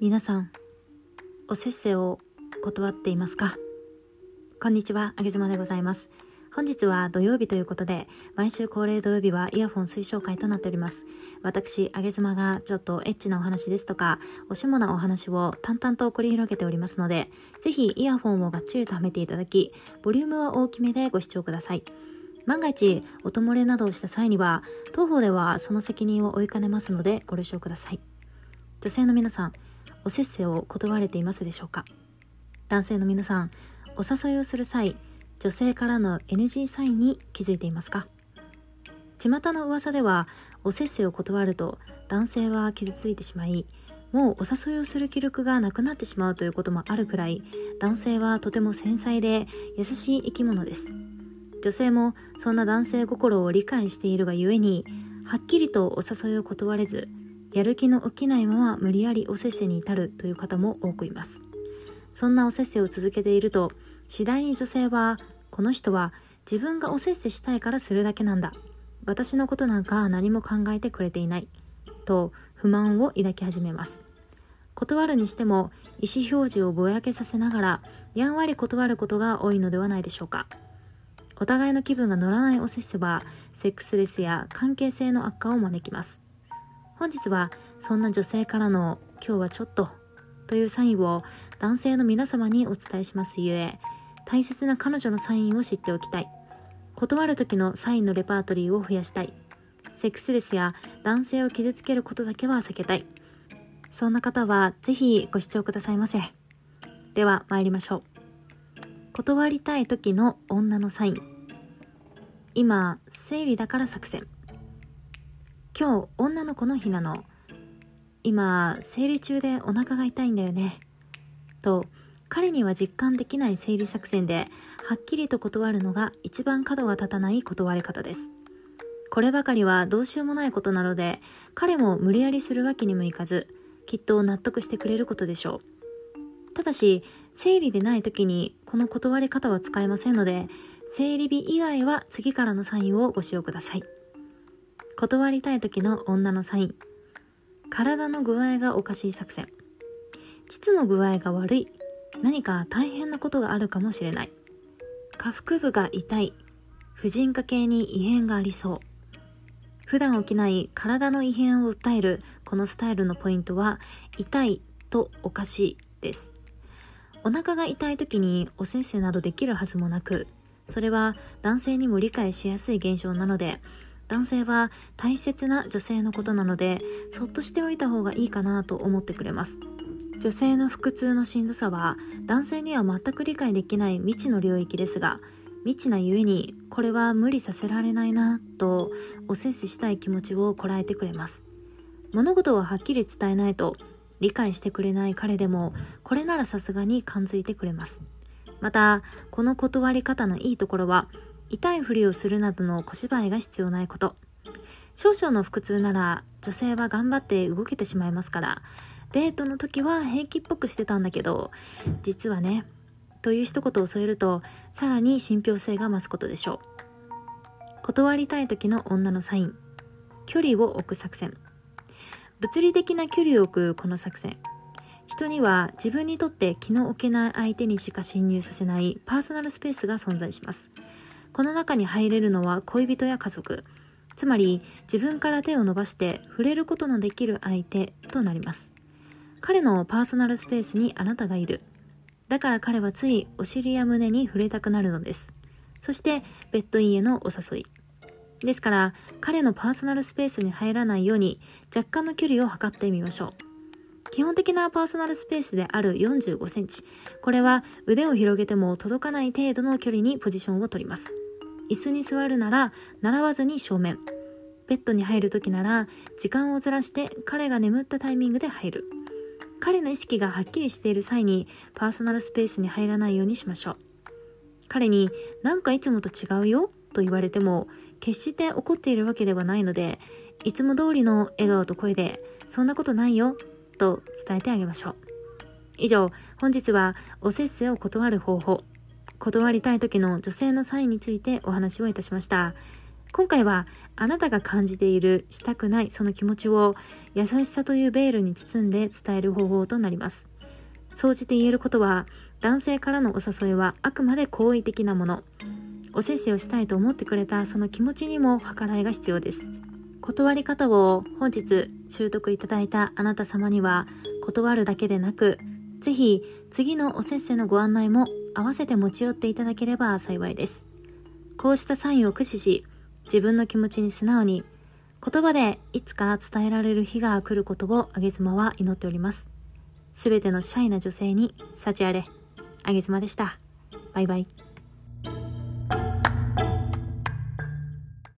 皆さんおせっせを断っていますか？こんにちはあげずまでございます。本日は土曜日ということで毎週恒例土曜日はイヤフォン推奨会となっております。私あげずまがちょっとエッチなお話ですとかおしもなお話を淡々と繰り広げておりますのでぜひイヤフォンをがっちりとはめていただきボリュームは大きめでご視聴ください。万が一音漏れなどをした際には当方ではその責任を負いかねますのでご了承ください。女性の皆さんおせっせを断れていますでしょうか？男性の皆さんお誘いをする際女性からの NG サインに気づいていますか？巷の噂ではおせっせを断ると男性は傷ついてしまいもうお誘いをする気力がなくなってしまうということもあるくらい男性はとても繊細で優しい生き物です。女性もそんな男性心を理解しているがゆえにはっきりとお誘いを断れずやる気の起きないまま無理やりおせっせに至るという方も多くいます。そんなおせっせを続けていると次第に女性はこの人は自分がおせっせしたいからするだけなんだ。私のことなんか何も考えてくれていない。と不満を抱き始めます。断るにしても意思表示をぼやけさせながらやんわり断ることが多いのではないでしょうか。お互いの気分が乗らないおせっせはセックスレスや関係性の悪化を招きます。本日はそんな女性からの今日はちょっとというサインを男性の皆様にお伝えしますゆえ大切な彼女のサインを知っておきたい。断る時のサインのレパートリーを増やしたい。セックスレスや男性を傷つけることだけは避けたい。そんな方はぜひご視聴くださいませ。では参りましょう。断りたい時の女のサイン。今生理だから作戦。今日女の子の日なの。今生理中でお腹が痛いんだよね。と彼には実感できない生理作戦ではっきりと断るのが一番角が立たない断り方です。こればかりはどうしようもないことなので彼も無理やりするわけにもいかずきっと納得してくれることでしょう。ただし生理でない時にこの断り方は使えませんので生理日以外は次からのサインをご使用ください。断りたい時の女のサイン。体の具合がおかしい作戦。膣の具合が悪い。何か大変なことがあるかもしれない。下腹部が痛い。婦人科系に異変がありそう。普段起きない体の異変を訴える。このスタイルのポイントは痛いとおかしいです。お腹が痛い時におせっせなどできるはずもなくそれは男性にも理解しやすい現象なので男性は大切な女性のことなのでそっとしておいた方がいいかなと思ってくれます。女性の腹痛のしんどさは男性には全く理解できない未知の領域ですが未知なゆえにこれは無理させられないなとおせっせしたい気持ちをこらえてくれます。物事をはっきり伝えないと理解してくれない彼でもこれならさすがに感づいてくれます。またこの断り方のいいところは痛いふりをするなどの小芝居が必要ないこと。少々の腹痛なら女性は頑張って動けてしまいますから。デートの時は平気っぽくしてたんだけど実はねという一言を添えるとさらに信憑性が増すことでしょう。断りたい時の女のサイン。距離を置く作戦。物理的な距離を置くこの作戦。人には自分にとって気の置けない相手にしか侵入させないパーソナルスペースが存在します。この中に入れるのは恋人や家族。つまり自分から手を伸ばして触れることのできる相手となります。彼のパーソナルスペースにあなたがいる。だから彼はついお尻や胸に触れたくなるのです。そしてベッドインへのお誘い。ですから彼のパーソナルスペースに入らないように若干の距離を測ってみましょう。基本的なパーソナルスペースである45センチ。これは腕を広げても届かない程度の距離にポジションを取ります。椅子に座るなら習わずに正面。ベッドに入る時なら時間をずらして彼が眠ったタイミングで入る。彼の意識がはっきりしている際にパーソナルスペースに入らないようにしましょう。彼になんかいつもと違うよと言われても決して怒っているわけではないのでいつも通りの笑顔と声でそんなことないよと伝えてあげましょう。以上本日はおせっせを断る方法。断りたい時の女性のサインについてお話をいたしました。今回はあなたが感じているしたくないその気持ちを優しさというベールに包んで伝える方法となります。総じて言えることは男性からのお誘いはあくまで好意的なもの。おせっせをしたいと思ってくれたその気持ちにも計らいが必要です。断り方を本日習得いただいたあなた様には断るだけでなくぜひ次のおせっせのご案内も合わせて持ち寄っていただければ幸いです。こうしたサインを駆使し自分の気持ちに素直に言葉でいつか伝えられる日が来ることをあげ妻は祈っております。すべてのシャイな女性に幸あれ。あげ妻でした。バイバイ。